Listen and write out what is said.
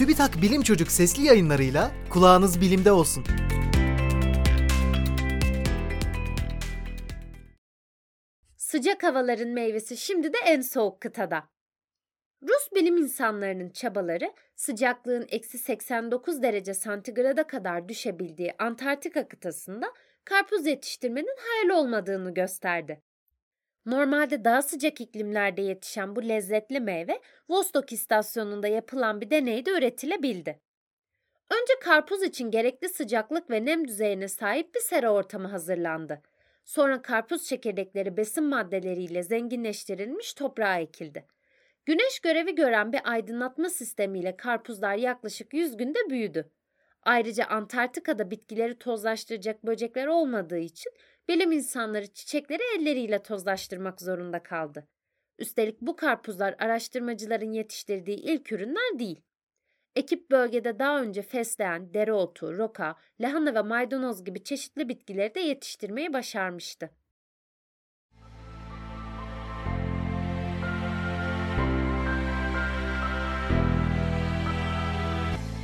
TÜBİTAK Bilim Çocuk sesli yayınlarıyla kulağınız bilimde olsun. Sıcak havaların meyvesi şimdi de en soğuk kıtada. Rus bilim insanlarının çabaları sıcaklığın eksi 89 derece santigrada kadar düşebildiği Antarktika kıtasında karpuz yetiştirmenin hayal olmadığını gösterdi. Normalde daha sıcak iklimlerde yetişen bu lezzetli meyve Vostok istasyonunda yapılan bir deneyde üretilebildi. Önce karpuz için gerekli sıcaklık ve nem düzeyine sahip bir sera ortamı hazırlandı. Sonra karpuz çekirdekleri besin maddeleriyle zenginleştirilmiş toprağa ekildi. Güneş görevi gören bir aydınlatma sistemiyle karpuzlar yaklaşık 100 günde büyüdü. Ayrıca Antarktika'da bitkileri tozlaştıracak böcekler olmadığı için bilim insanları çiçekleri elleriyle tozlaştırmak zorunda kaldı. Üstelik bu karpuzlar araştırmacıların yetiştirdiği ilk ürünler değil. Ekip bölgede daha önce fesleğen, dereotu, roka, lahana ve maydanoz gibi çeşitli bitkileri de yetiştirmeyi başarmıştı.